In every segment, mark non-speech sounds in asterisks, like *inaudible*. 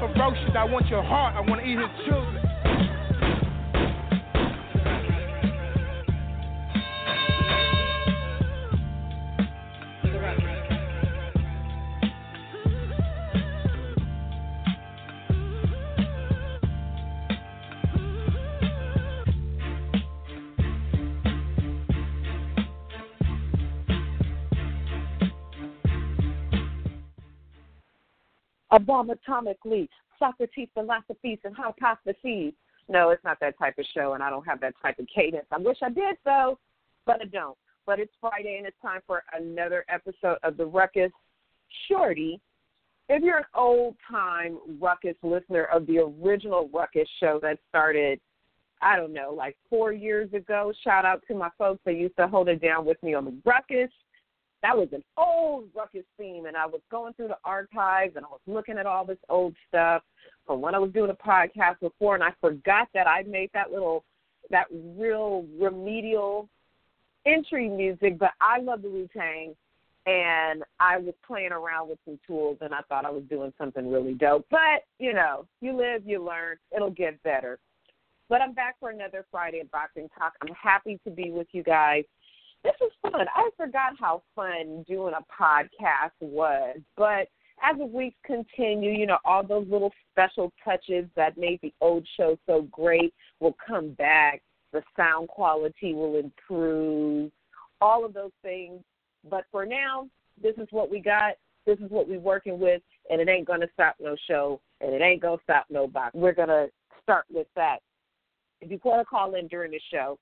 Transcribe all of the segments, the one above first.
Ferocious. I want your heart. I want to eat his children. A bomb atomically, Socrates philosophies and hypotheses. No, it's not that type of show, and I don't have that type of cadence. I wish I did, though, but I don't. But it's Friday, and it's time for another episode of the Ruckus Shorty. If you're an old time Ruckus listener of the original Ruckus show that started, I don't know, like four years ago, shout out to my folks that used to hold it down with me on the Ruckus that was an old ruckus theme and i was going through the archives and i was looking at all this old stuff from when i was doing a podcast before and i forgot that i made that little that real remedial entry music but i love the wu tang and i was playing around with some tools and i thought i was doing something really dope. But you know you live you learn it'll get better. But i'm back for another friday boxing talk. I'm happy to be with you guys this is fun. I forgot how fun doing a podcast was. But as the weeks continue, you know, all those little special touches that made the old show so great will come back. The sound quality will improve, all of those things. But for now, this is what we got. This is what we're working with, and it ain't gonna stop no show, and it ain't gonna stop no box. We're gonna start with that. If you want to call in during the show,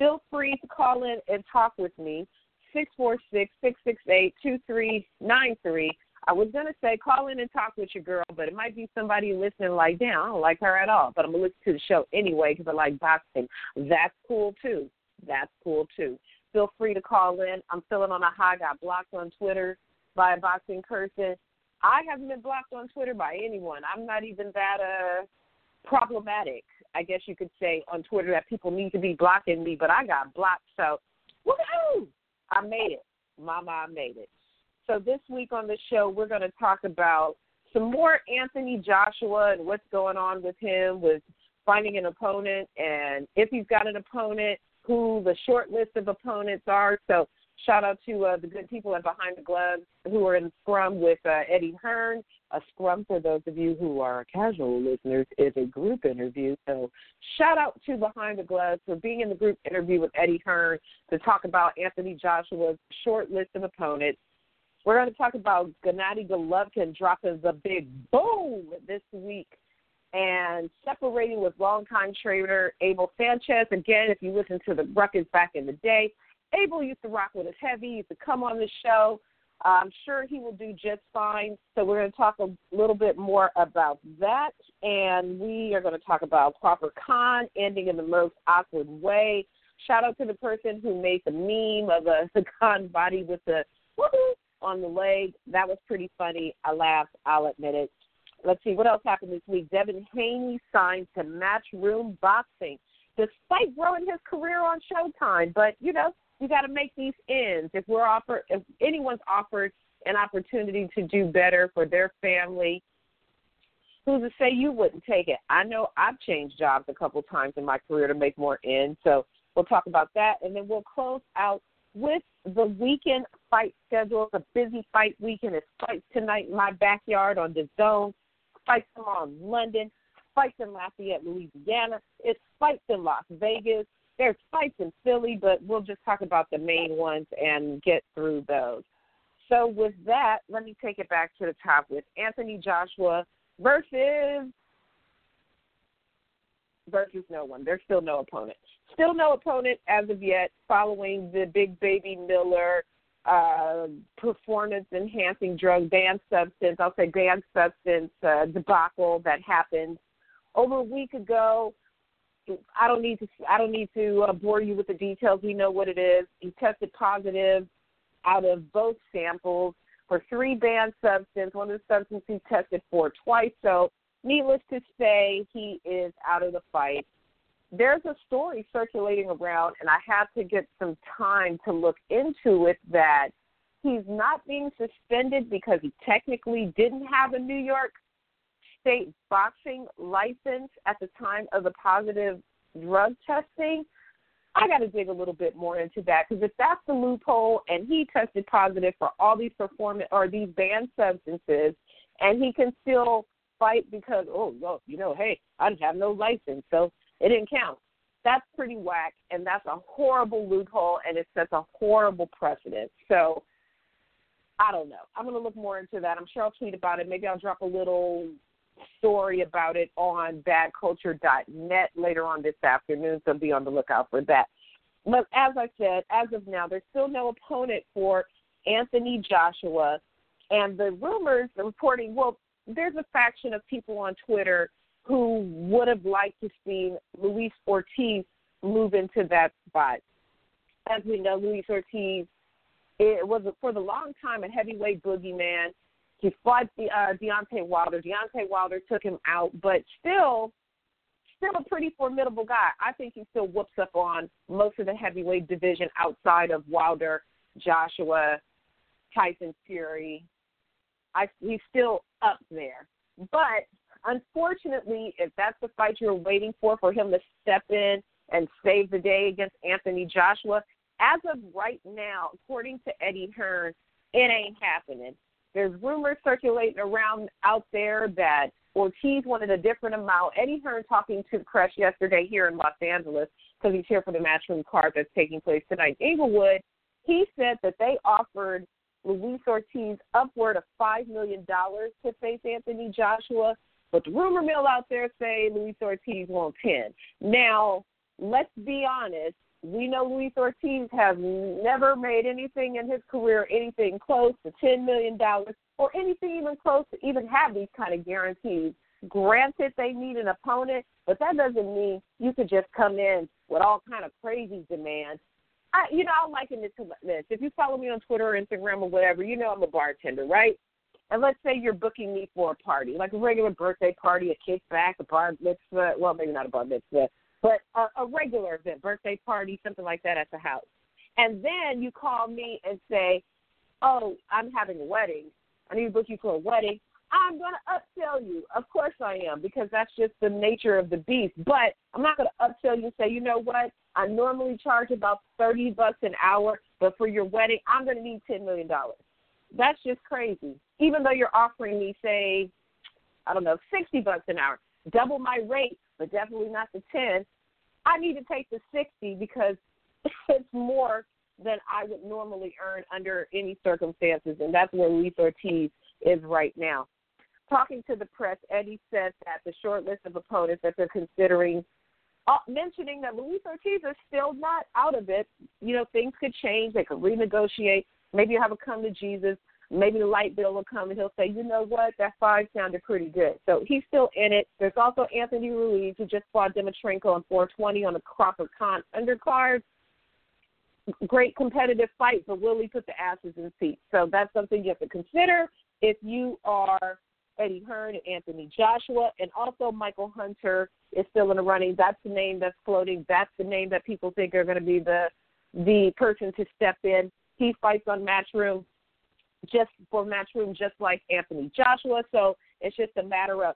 feel free to call in and talk with me. Six four six six six eight two three nine three. I was gonna say call in and talk with your girl, but it might be somebody listening like, damn, I don't like her at all. But I'm gonna listen to the show anyway because I like boxing. That's cool too. That's cool too. Feel free to call in. I'm feeling on a high. Got blocked on Twitter by a boxing person. I haven't been blocked on Twitter by anyone. I'm not even that uh problematic. I guess you could say on Twitter that people need to be blocking me, but I got blocked. So, woohoo! I made it. Mama, I made it. So this week on the show, we're going to talk about some more Anthony Joshua and what's going on with him, with finding an opponent, and if he's got an opponent, who the short list of opponents are. So shout out to uh, the good people at Behind the Gloves who are in scrum with uh, Eddie Hearn. A scrum, for those of you who are casual listeners, is a group interview. So shout out to Behind the Gloves for being in the group interview with Eddie Hearn to talk about Anthony Joshua's short list of opponents. We're going to talk about Gennady Golovkin dropping the big boom this week and separating with longtime trainer Abel Sanchez. Again, if you listen to the Ruckus back in the day, Abel used to rock with us heavy, used to come on the show. I'm sure he will do just fine. So we're going to talk a little bit more about that, and we are going to talk about Crawford Khan ending in the most awkward way. Shout out to the person who made the meme of a Khan body with the woohoo on the leg. That was pretty funny. I laughed. I'll admit it. Let's see what else happened this week. Devin Haney signed to Matchroom Boxing, despite growing his career on Showtime. But you know, you got to make these ends. If we're offered, if anyone's offered an opportunity to do better for their family, who's to say you wouldn't take it? I know I've changed jobs a couple times in my career to make more ends. So we'll talk about that, and then we'll close out with the weekend fight schedule. It's a busy fight weekend. It's fights tonight in my backyard on the zone. Fights tomorrow in London. Fights in Lafayette, Louisiana. It's fights in Las Vegas there's fights in Philly, but we'll just talk about the main ones and get through those. So with that, let me take it back to the top with Anthony Joshua versus versus no one. There's still no opponent. Still no opponent as of yet following the Big Baby Miller uh, performance enhancing drug banned substance, I'll say banned substance uh, debacle that happened over a week ago. I don't need to I don't need to uh, bore you with the details. We know what it is. He tested positive out of both samples for three banned substances. One of the substances he tested for twice. So, needless to say, he is out of the fight. There's a story circulating around, and I have to get some time to look into it. That he's not being suspended because he technically didn't have a New York State boxing license at the time of the positive drug testing. I got to dig a little bit more into that because if that's the loophole and he tested positive for all these performance or these banned substances and he can still fight because oh well you know hey I didn't have no license so it didn't count. That's pretty whack and that's a horrible loophole and it sets a horrible precedent. So I don't know. I'm going to look more into that. I'm sure I'll tweet about it. Maybe I'll drop a little story about it on badculture.net later on this afternoon, so be on the lookout for that. But as I said, as of now, there's still no opponent for Anthony Joshua. And the rumors, the reporting, well, there's a faction of people on Twitter who would have liked to see Luis Ortiz move into that spot. As we know, Luis Ortiz it was for the long time a heavyweight boogeyman. He fought the uh, Deontay Wilder. Deontay Wilder took him out, but still, still a pretty formidable guy. I think he still whoops up on most of the heavyweight division outside of Wilder, Joshua, Tyson Fury. I he's still up there, but unfortunately, if that's the fight you're waiting for for him to step in and save the day against Anthony Joshua, as of right now, according to Eddie Hearn, it ain't happening. There's rumors circulating around out there that Ortiz wanted a different amount. Eddie Hearn talking to the press yesterday here in Los Angeles because he's here for the matchroom card that's taking place tonight in Inglewood. He said that they offered Luis Ortiz upward of five million dollars to face Anthony Joshua, but the rumor mill out there say Luis Ortiz wants ten. Now, let's be honest we know Luis Ortiz has never made anything in his career anything close to ten million dollars or anything even close to even have these kind of guarantees. Granted, they need an opponent, but that doesn't mean you could just come in with all kind of crazy demands. I, you know, I'll liken it to this. If you follow me on Twitter or Instagram or whatever, you know I'm a bartender, right? And let's say you're booking me for a party, like a regular birthday party, a kickback, a bar mitzvah. Well, maybe not a bar mitzvah, but a, a regular event, birthday party, something like that at the house. And then you call me and say, "Oh, I'm having a wedding. I need to book you for a wedding." I'm going to upsell you. Of course I am, because that's just the nature of the beast. But I'm not going to upsell you and say, you know what? I normally charge about thirty bucks an hour, but for your wedding, I'm going to need ten million dollars. That's just crazy. Even though you're offering me, say, I don't know, sixty bucks an hour, double my rate but definitely not the 10. I need to take the 60 because *laughs* it's more than I would normally earn under any circumstances, and that's where Luis Ortiz is right now. Talking to the press, Eddie said that the short list of opponents that they're considering, uh, mentioning that Luis Ortiz is still not out of it. You know, things could change. They could renegotiate. Maybe have a come to Jesus maybe the light bill will come and he'll say, you know what, that five sounded pretty good. So he's still in it. There's also Anthony Ruiz who just fought Dimitrenko on 420 on the Crawford Khan undercard. Great competitive fight, but will he put the asses in seats? So that's something you have to consider if you are Eddie Hearn and Anthony Joshua, and also Michael Hunter is still in the running. That's the name that's floating. That's the name that people think are going to be the the person to step in. He fights on Matchroom just for Matchroom, just like Anthony Joshua. So it's just a matter of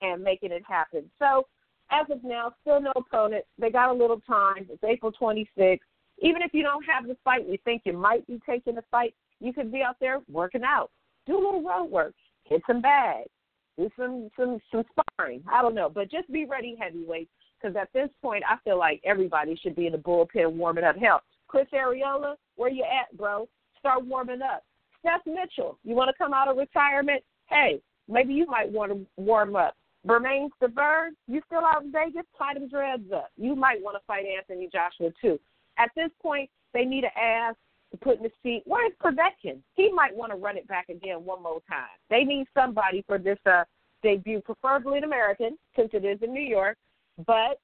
and making it happen. So as of now, still no opponent. They got a little time. It's April 26th. Even if you don't have the fight, you think you might be taking the fight, you could be out there working out, do a little road work, hit some bags, do some some some sparring. I don't know, but just be ready, heavyweight, because at this point, I feel like everybody should be in the bullpen warming up. Hell, Chris Arreola, where you at, bro? Start warming up. Seth Mitchell, you want to come out of retirement? Hey, maybe you might want to warm up. Bermane Stiverne, you still out in Vegas? Tie them dreads up. You might want to fight Anthony Joshua too. At this point, they need an ass to put in the seat. Where's Povetkin? He might want to run it back again one more time. They need somebody for this uh, debut, preferably an American, since it is in New York. But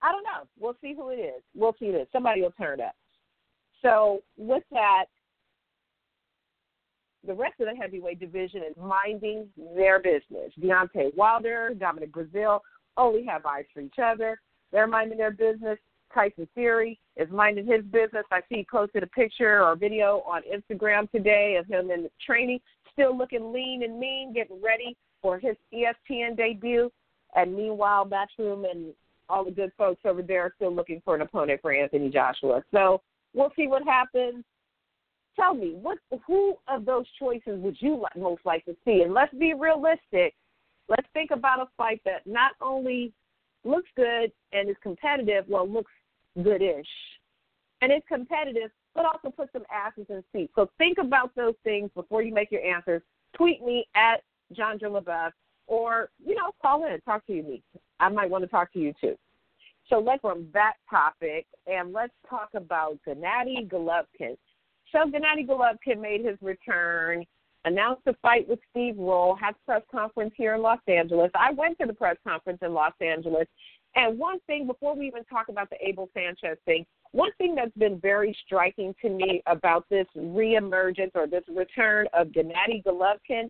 I don't know. We'll see who it is. We'll see this. Somebody will turn up. So with that, the rest of the heavyweight division is minding their business. Deontay Wilder, Dominic Breazeale only have eyes for each other. They're minding their business. Tyson Fury is minding his business. I see he posted a picture or video on Instagram today of him in training, still looking lean and mean, getting ready for his ESPN debut. And meanwhile, Matchroom and all the good folks over there are still looking for an opponent for Anthony Joshua. So we'll see what happens. Tell me, what who of those choices would you most like to see? And let's be realistic. Let's think about a fight that not only looks good and is competitive, well, looks goodish, and is competitive, but also put some asses in seats. So think about those things before you make your answers. Tweet me at Jeandra LeBeauf, or you know, call in, and talk to you, me. I might want to talk to you too. So let's from that topic and let's talk about Gennady Golovkin. So Gennady Golovkin made his return, announced a fight with Steve Roll, had a press conference here in Los Angeles. I went to the press conference in Los Angeles, and one thing before we even talk about the Abel Sanchez thing, one thing that's been very striking to me about this reemergence or this return of Gennady Golovkin,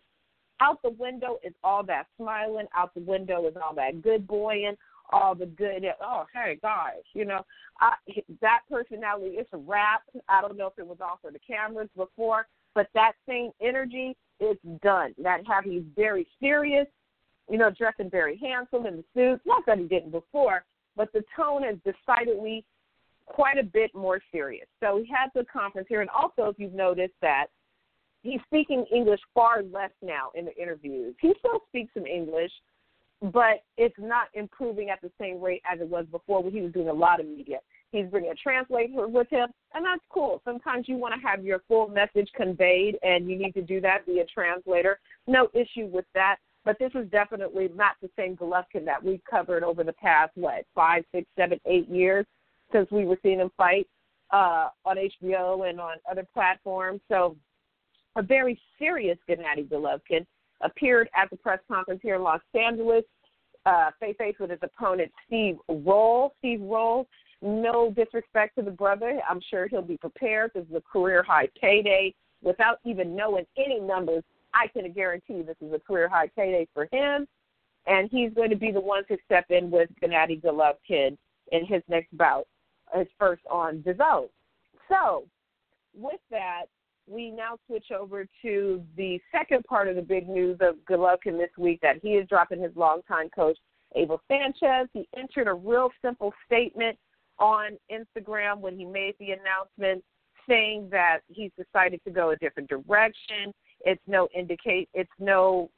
out the window is all that smiling, out the window is all that good boying, all the good. Oh, hey guys, you know, I, that personality. It's a rap. I don't know if it was off for the cameras before, but that same energy is done. That how he's very serious, you know, dressing very handsome in the suit. Not that he didn't before, but the tone is decidedly quite a bit more serious. So he had the conference here, and also if you've noticed that he's speaking English far less now in the interviews. He still speaks some English, but it's not improving at the same rate as it was before when he was doing a lot of media. He's bringing a translator with him, and that's cool. Sometimes you want to have your full message conveyed, and you need to do that via translator. No issue with that. But this is definitely not the same Golovkin that we've covered over the past, what, five, six, seven, eight years since we were seeing him fight uh, on HBO and on other platforms. So a very serious Gennady Golovkin appeared at the press conference here in Los Angeles, uh, face face with his opponent Steve Roll. Steve Roll, no disrespect to the brother, I'm sure he'll be prepared. This is a career high payday. Without even knowing any numbers, I can guarantee this is a career high payday for him, and he's going to be the one to step in with Gennady Golovkin in his next bout, his first on DAZN. So, with that, we now switch over to the second part of the big news of Golovkin this week that he is dropping his longtime coach, Abel Sanchez. He entered a real simple statement on Instagram when he made the announcement saying that he's decided to go a different direction. It's no indicate it's no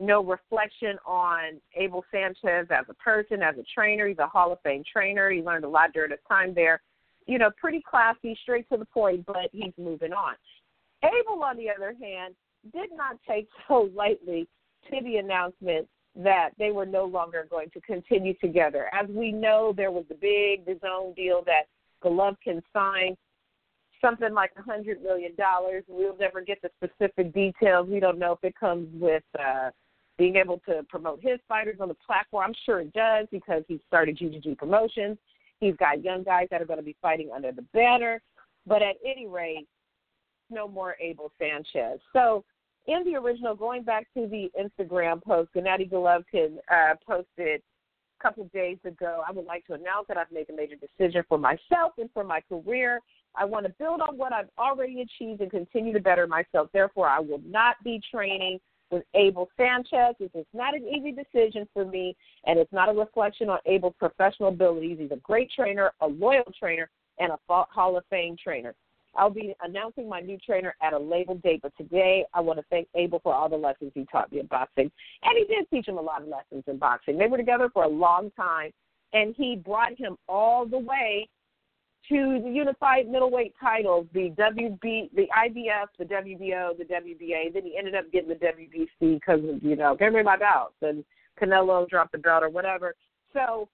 no reflection on Abel Sanchez as a person, as a trainer. He's a Hall of Fame trainer. He learned a lot during his time there you know, pretty classy, straight to the point, but he's moving on. Abel, on the other hand, did not take *laughs* so lightly to the announcement that they were no longer going to continue together. As we know, there was the big DAZN deal that Golovkin signed, something like a hundred million dollars. We'll never get the specific details. We don't know if it comes with uh, being able to promote his fighters on the platform. I'm sure it does because he started GGG Promotions. He's got young guys that are going to be fighting under the banner. But at any rate, no more Abel Sanchez. So in the original, going back to the Instagram post, Gennady Golovkin uh, posted a couple days ago, I would like to announce that I've made a major decision for myself and for my career. I want to build on what I've already achieved and continue to better myself. Therefore, I will not be training with Abel Sanchez. This is not an easy decision for me, and it's not a reflection on Abel's professional abilities. He's a great trainer, a loyal trainer, and a Hall of Fame trainer. I'll be announcing my new trainer at a later date, but today I want to thank Abel for all the lessons he taught me in boxing. And he did teach him a lot of lessons in boxing. They were together for a long time, and he brought him all the way to the unified middleweight titles, the WB, the IBF, the WBO, the WBA. Then he ended up getting the WBC because you know, give me my belts, and Canelo dropped the belt or whatever. So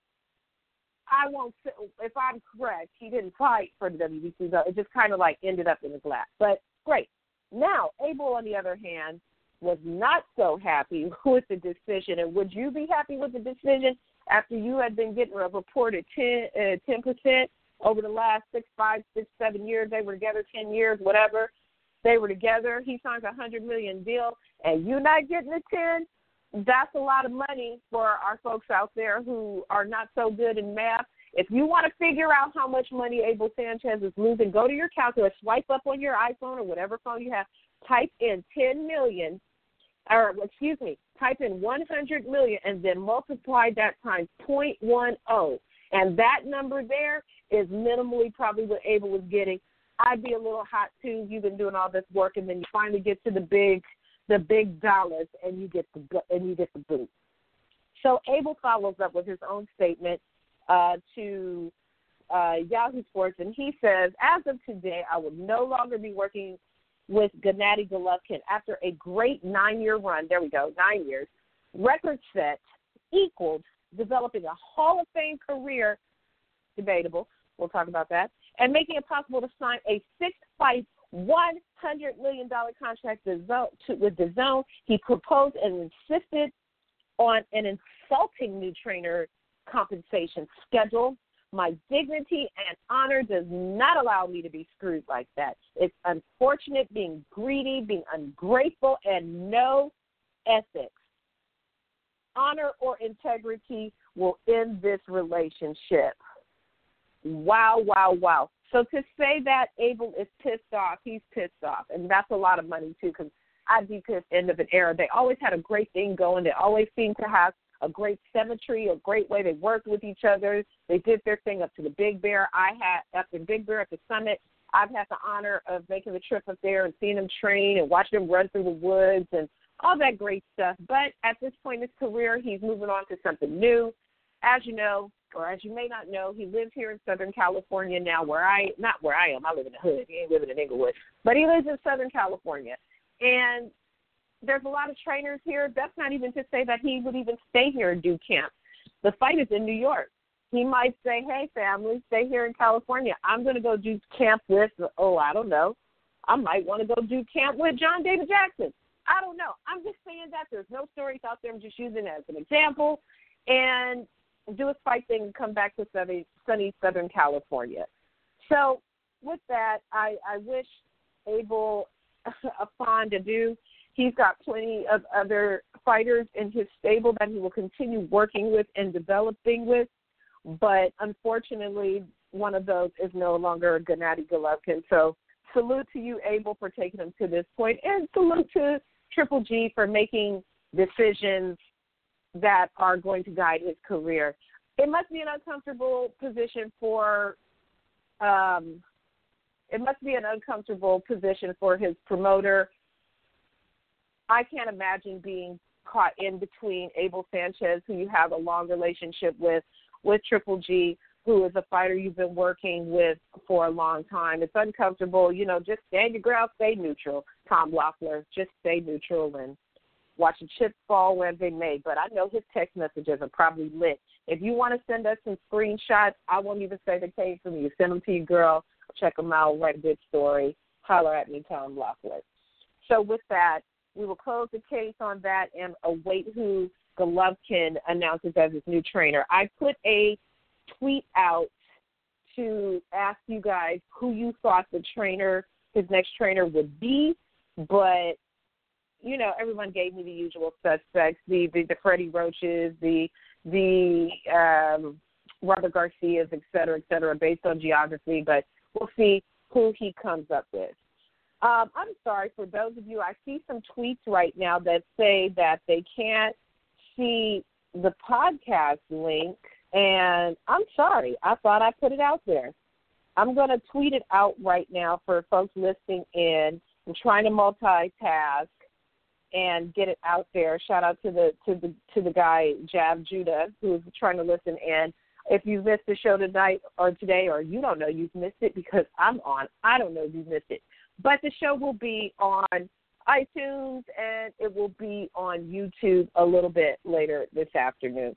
I won't. Say, if I'm correct, he didn't fight for the WBC belt. It just kind of like ended up in his lap. But great. Now Abel, on the other hand, was not so happy *laughs* with the decision. And would you be happy with the decision after you had been getting a reported 10 uh, 10% over the last six, five, six, seven years? They were together 10 years, whatever. They were together. He signs a hundred million deal, and you not getting a 10 that's a lot of money for our folks out there who are not so good in math. If you want to figure out how much money Abel Sanchez is losing, go to your calculator, swipe up on your iPhone or whatever phone you have, type in 10 million, or excuse me, type in 100 million, and then multiply that times 0.10. And that number there is minimally probably what Abel was getting. I'd be a little hot too. You've been doing all this work, and then you finally get to the big the big dollars and you get the and you get the boot. So Abel follows up with his own statement uh, to uh, Yahoo Sports, and he says, "As of today, I will no longer be working with Gennady Golovkin after a great nine-year run. There we go, nine years. Record set equaled developing a Hall of Fame career. Debatable. We'll talk about that. And making it possible to sign a six-fight one hundred million dollar contract with the zone. He proposed and insisted on an insulting new trainer compensation schedule. My dignity and honor does not allow me to be screwed like that. It's unfortunate being greedy, being ungrateful, and no ethics. Honor or integrity will end this relationship. Wow, wow, wow. So to say that Abel is pissed off, he's pissed off, and that's a lot of money too. Because I'd be pissed end of an era. They always had a great thing going. They always seemed to have a great symmetry, a great way they worked with each other. They did their thing up to the Big Bear. I had up in Big Bear at the summit. I've had the honor of making the trip up there and seeing them train and watching them run through the woods and all that great stuff. But at this point in his career, he's moving on to something new. As you know, or as you may not know, he lives here in Southern California now, where I not where I am. I live in the hood. He ain't living in Inglewood, but he lives in Southern California, and there's a lot of trainers here. That's not even to say that he would even stay here and do camp. The fight is in New York. He might say, "Hey, family, stay here in California. I'm going to go do camp with oh, I don't know. I might want to go do camp with John David Jackson. I don't know. I'm just saying that there's no stories out there. I'm just using it as an example. And do a spike thing and come back to sunny, sunny Southern California. So with that, I, I wish Abel *laughs* a fond adieu. He's got plenty of other fighters in his stable that he will continue working with and developing with. But unfortunately, one of those is no longer Gennady Golovkin. So salute to you, Abel, for taking him to this point, and salute to Triple G for making decisions that are going to guide his career. It must be an uncomfortable position for um, it must be an uncomfortable position for his promoter. I can't imagine being caught in between Abel Sanchez, who you have a long relationship with, with Triple G, who is a fighter you've been working with for a long time. It's uncomfortable. You know, just stand your ground, stay neutral. Tom Loeffler, just stay neutral and watching chips fall where they may. But I know his text messages are probably lit. If you want to send us some screenshots, I won't even say they came from you. Send them to your girl. Check them out. Write a good story. Holler at me, Tom Loeffler. So with that, we will close the case on that and await who Golovkin announces as his new trainer. I put a tweet out to ask you guys who you thought the trainer, his next trainer would be, but you know, everyone gave me the usual suspects, the the, the Freddie Roaches, the the um Robert Garcias, et cetera, et cetera, based on geography, but we'll see who he comes up with. Um, I'm sorry for those of you. I see some tweets right now that say that they can't see the podcast link, and I'm sorry. I thought I put it out there. I'm going to tweet it out right now for folks listening in. I'm trying to multitask and get it out there. Shout out to the to the to the guy Jab Judah who's trying to listen in. If you missed the show tonight or today, or you don't know you've missed it because I'm on, I don't know you missed it. But the show will be on iTunes and it will be on YouTube a little bit later this afternoon.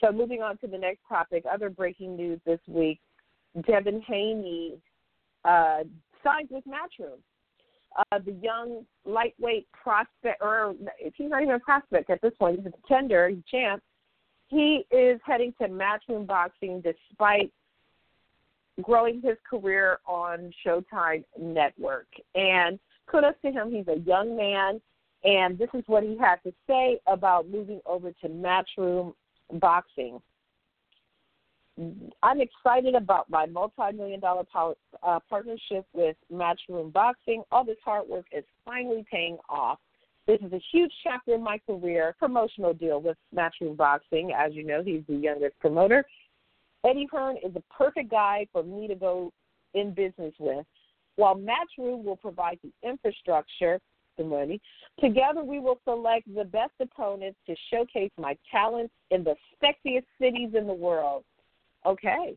So, moving on to the next topic, other breaking news this week Devin Haney uh, signed with Matchroom. Uh, the young lightweight prospect, or he's not even a prospect at this point, he's a contender, he's a champ. He is heading to Matchroom Boxing despite growing his career on Showtime Network. And kudos to him. He's a young man, and this is what he had to say about moving over to Matchroom Boxing. I'm excited about my multi-million dollar uh, partnership with Matchroom Boxing. All this hard work is finally paying off. This is a huge chapter in my career. Promotional deal with Matchroom Boxing. As you know, he's the youngest promoter. Eddie Hearn is a perfect guy for me to go in business with. While Matchroom will provide the infrastructure, the money, together we will select the best opponents to showcase my talents in the sexiest cities in the world. Okay.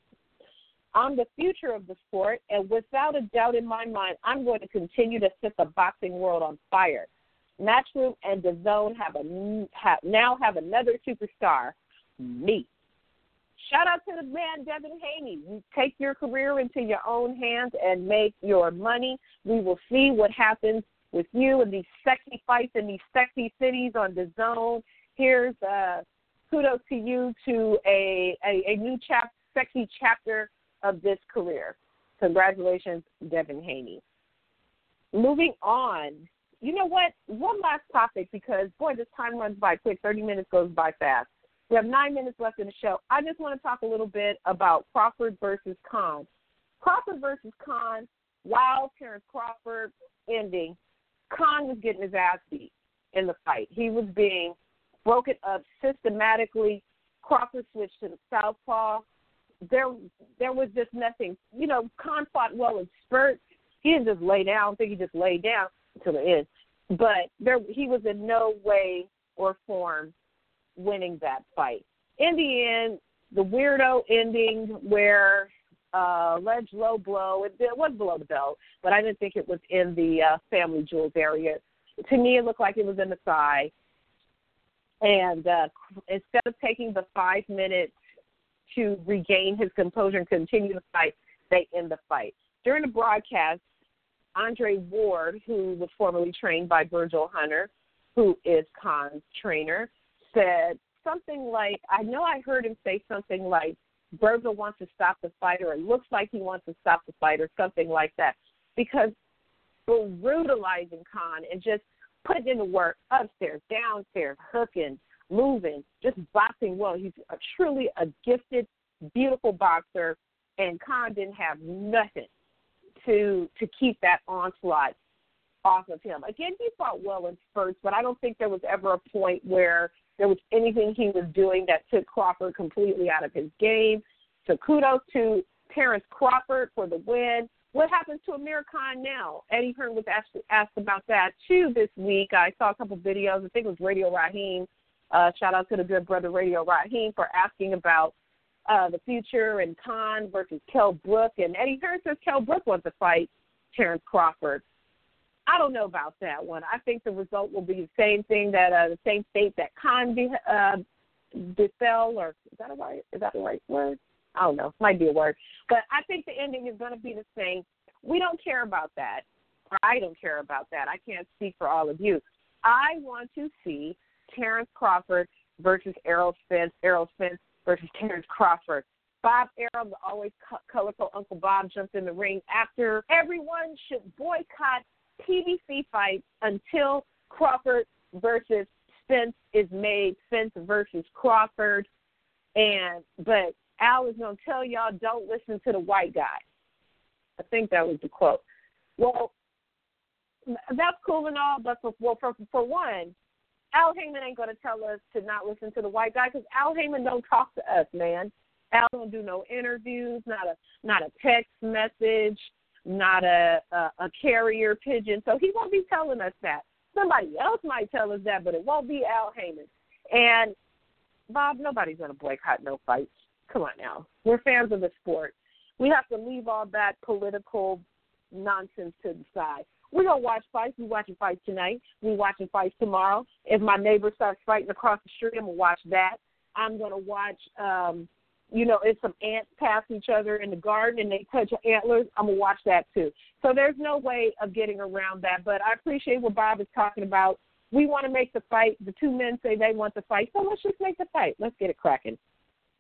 I'm the future of the sport, and without a doubt in my mind, I'm going to continue to set the boxing world on fire. Matchroom and DAZN have a have, now have another superstar, me. Shout out to the man Devin Haney. You take your career into your own hands and make your money. We will see what happens with you and these sexy fights in these sexy cities on the zone. Here's uh, kudos to you to a, a, a new chap, sexy chapter of this career. Congratulations, Devin Haney. Moving on, you know what? One last topic because boy, this time runs by quick. Thirty minutes goes by fast. We have nine minutes left in the show. I just want to talk a little bit about Crawford versus Khan. Crawford versus Khan. Wow, Terrence Crawford ending. Khan was getting his ass beat in the fight. He was being broken up systematically. Crawford switched to the southpaw. There, there was just nothing. You know, Khan fought well in spurts. He didn't just lay down. I think he just laid down until the end. But there, he was in no way or form winning that fight. In the end, the weirdo ending where uh ledge low blow it, it was below the belt, but I didn't think it was in the uh, family jewels area. To me, it looked like it was in the thigh. And uh, instead of taking the five minutes to regain his composure and continue the fight, they end the fight. During the broadcast, Andre Ward, who was formerly trained by Virgil Hunter, who is Khan's trainer, said something like, I know I heard him say something like, Virgil wants to stop the fight, or it looks like he wants to stop the fight, or something like that. Because brutalizing Khan and just putting in the work upstairs, downstairs, hooking, moving, just boxing well. He's a, truly a gifted, beautiful boxer, and Khan didn't have nothing to to keep that onslaught off of him. Again, he fought well in spurts, but I don't think there was ever a point where there was anything he was doing that took Crawford completely out of his game. So kudos to Terrence Crawford for the win. What happens to Amir Khan now? Eddie Hearn was asked, asked about that too this week. I saw a couple videos. I think it was Radio Raheem. Uh, shout out to the good brother Radio Raheem for asking about uh, the future and Khan versus Kell Brook. And Eddie Hearn says Kell Brook wants to fight Terrence Crawford. I don't know about that one. I think the result will be the same thing that uh, the same fate that Khan be, uh, befell, or is that a right? Is that the right word? I don't know. Might be a word, but I think the ending is going to be the same. We don't care about that, I don't care about that. I can't speak for all of you. I want to see Terrence Crawford versus Errol Spence. Errol Spence versus Terrence Crawford. Bob Arum, the always colorful Uncle Bob, jumped in the ring after everyone should boycott PBC fight until Crawford versus Spence is made, Spence versus Crawford. And but Al is gonna tell y'all don't listen to the white guy. I think that was the quote. Well, that's cool and all, but for well, for for one, Al Haymon ain't gonna tell us to not listen to the white guy because Al Haymon don't talk to us, man. Al don't do no interviews, not a not a text message, not a, a a carrier pigeon. So he won't be telling us that. Somebody else might tell us that, but it won't be Al Haymon. And Bob, nobody's gonna boycott no fights. Come on now. We're fans of the sport. We have to leave all that political nonsense to the side. We're gonna watch fights. We watching fights tonight. We watching fights tomorrow. If my neighbor starts fighting across the street, I'm gonna watch that. I'm gonna watch um you know, if some ants pass each other in the garden and they touch antlers, I'm gonna watch that too. So there's no way of getting around that. But I appreciate what Bob is talking about. We want to make the fight. The two men say they want the fight, so let's just make the fight. Let's get it cracking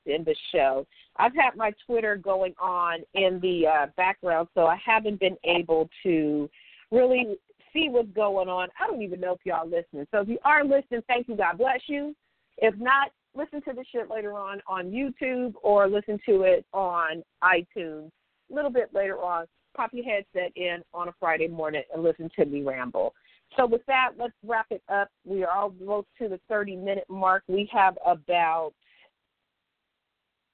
in the show. I've had my Twitter going on in the uh, background, so I haven't been able to really see what's going on. I don't even know if y'all listening. So if you are listening, thank you. God bless you. If not, listen to the shit later on on YouTube or listen to it on iTunes a little bit later on. Pop your headset in on a Friday morning and listen to me ramble. So with that, let's wrap it up. We are almost to the 30 minute mark. We have about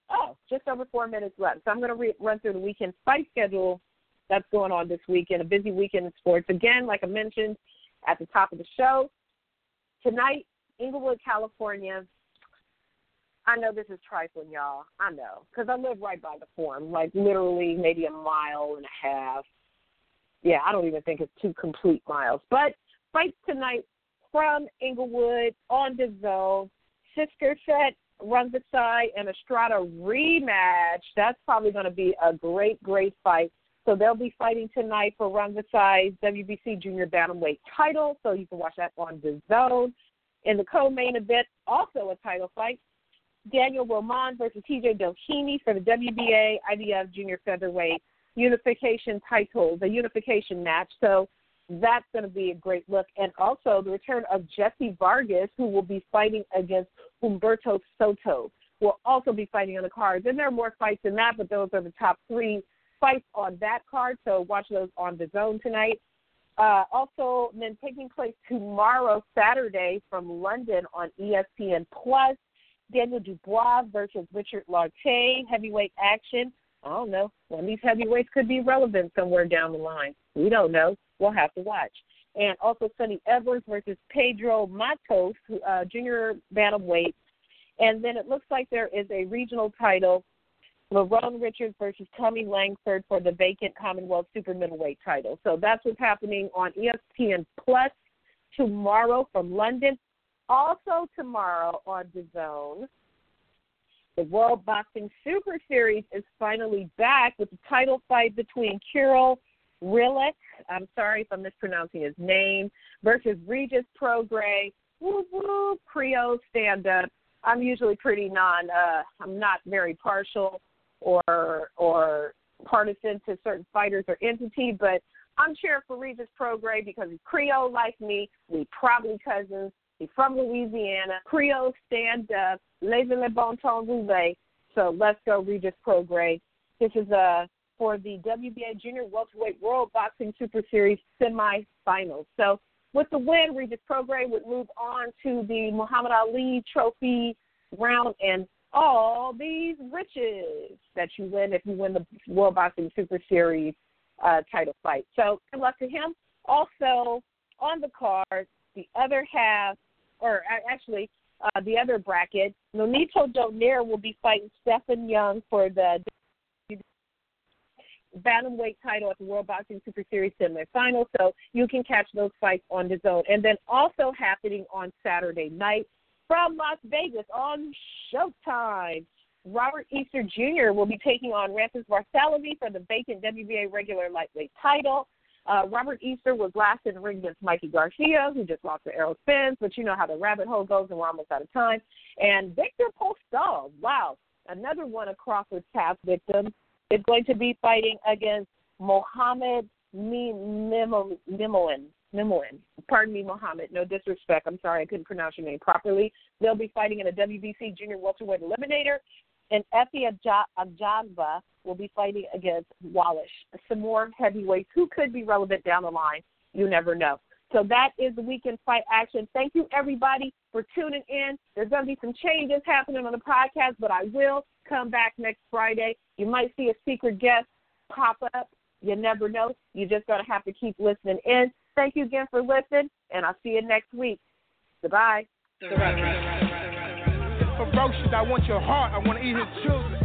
oh, just over four minutes left. So I'm going to re- run through the weekend fight schedule that's going on this weekend. A busy weekend in sports. Again, like I mentioned at the top of the show, tonight, Inglewood, California, I know this is trifling, y'all. I know, because I live right by the forum, like literally maybe a mile and a half. Yeah, I don't even think it's two complete miles. But fights tonight from Inglewood on the zone. Sister the side and Estrada rematch. That's probably going to be a great, great fight. So they'll be fighting tonight for Size WBC Junior Bantamweight title. So you can watch that on the zone. In the co-main event, also a title fight, Daniel Roman versus TJ Doheny for the WBA IBF Junior Featherweight unification title, the unification match. So that's going to be a great look. And also the return of Jessie Vargas, who will be fighting against Humberto Soto, will also be fighting on the cards. And there are more fights than that, but those are the top three fights on that card. So watch those on the zone tonight. Uh, also, then taking place tomorrow, Saturday, from London on ESPN Plus. Daniel Dubois versus Richard Lartey, heavyweight action. I don't know. One of these heavyweights could be relevant somewhere down the line. We don't know. We'll have to watch. And also Sunny Edwards versus Pedro Matos, uh, junior bantamweight. And then it looks like there is a regional title, Lerone Richards versus Tommy Langford for the vacant Commonwealth super middleweight title. So that's what's happening on ESPN Plus tomorrow from London. Also tomorrow on the Zone, the World Boxing Super Series is finally back with the title fight between Kiryl Relikh, I'm sorry if I'm mispronouncing his name, versus Regis Prograis. Woo woo, Creole stand up. I'm usually pretty non. Uh, I'm not very partial or or partisan to certain fighters or entity, but I'm cheering for Regis Prograis because he's Creole like me. We probably cousins. He's from Louisiana. Creole stand up. Les le bon ton rouler. So let's go, Regis Prograis. This is uh, for the WBA Junior Welterweight World Boxing Super Series semifinals. So with the win, Regis Prograis would move on to the Muhammad Ali Trophy round and all these riches that you win if you win the World Boxing Super Series uh, title fight. So good luck to him. Also on the card, the other half or actually uh, the other bracket, Nonito Donaire will be fighting Stephon Young for the bantamweight title at the World Boxing Super Series semifinal. So you can catch those fights on the zone. And then also happening on Saturday night from Las Vegas on Showtime. Robert Easter Jr. will be taking on Ramses Varsalovy for the vacant WBA regular lightweight title. Uh, Robert Easter was last in the ring against Mikey Garcia, who just lost to Errol Spence, but you know how the rabbit hole goes, and we're almost out of time. And Viktor Postol, wow, another one of Crawford's past victims, is going to be fighting against Mohammed Mimoune. Pardon me, Mohammed. No disrespect. I'm sorry I couldn't pronounce your name properly. They'll be fighting in a WBC Junior Welterweight Eliminator. And Efe Ajagba will be fighting against Wallish, some more heavyweights who could be relevant down the line. You never know. So that is the weekend fight action. Thank you, everybody, for tuning in. There's going to be some changes happening on the podcast, but I will come back next Friday. You might see a secret guest pop up. You never know. You just going to have to keep listening in. Thank you again for listening, and I'll see you next week. Goodbye. Ferocious, I want your heart. I want to eat his children.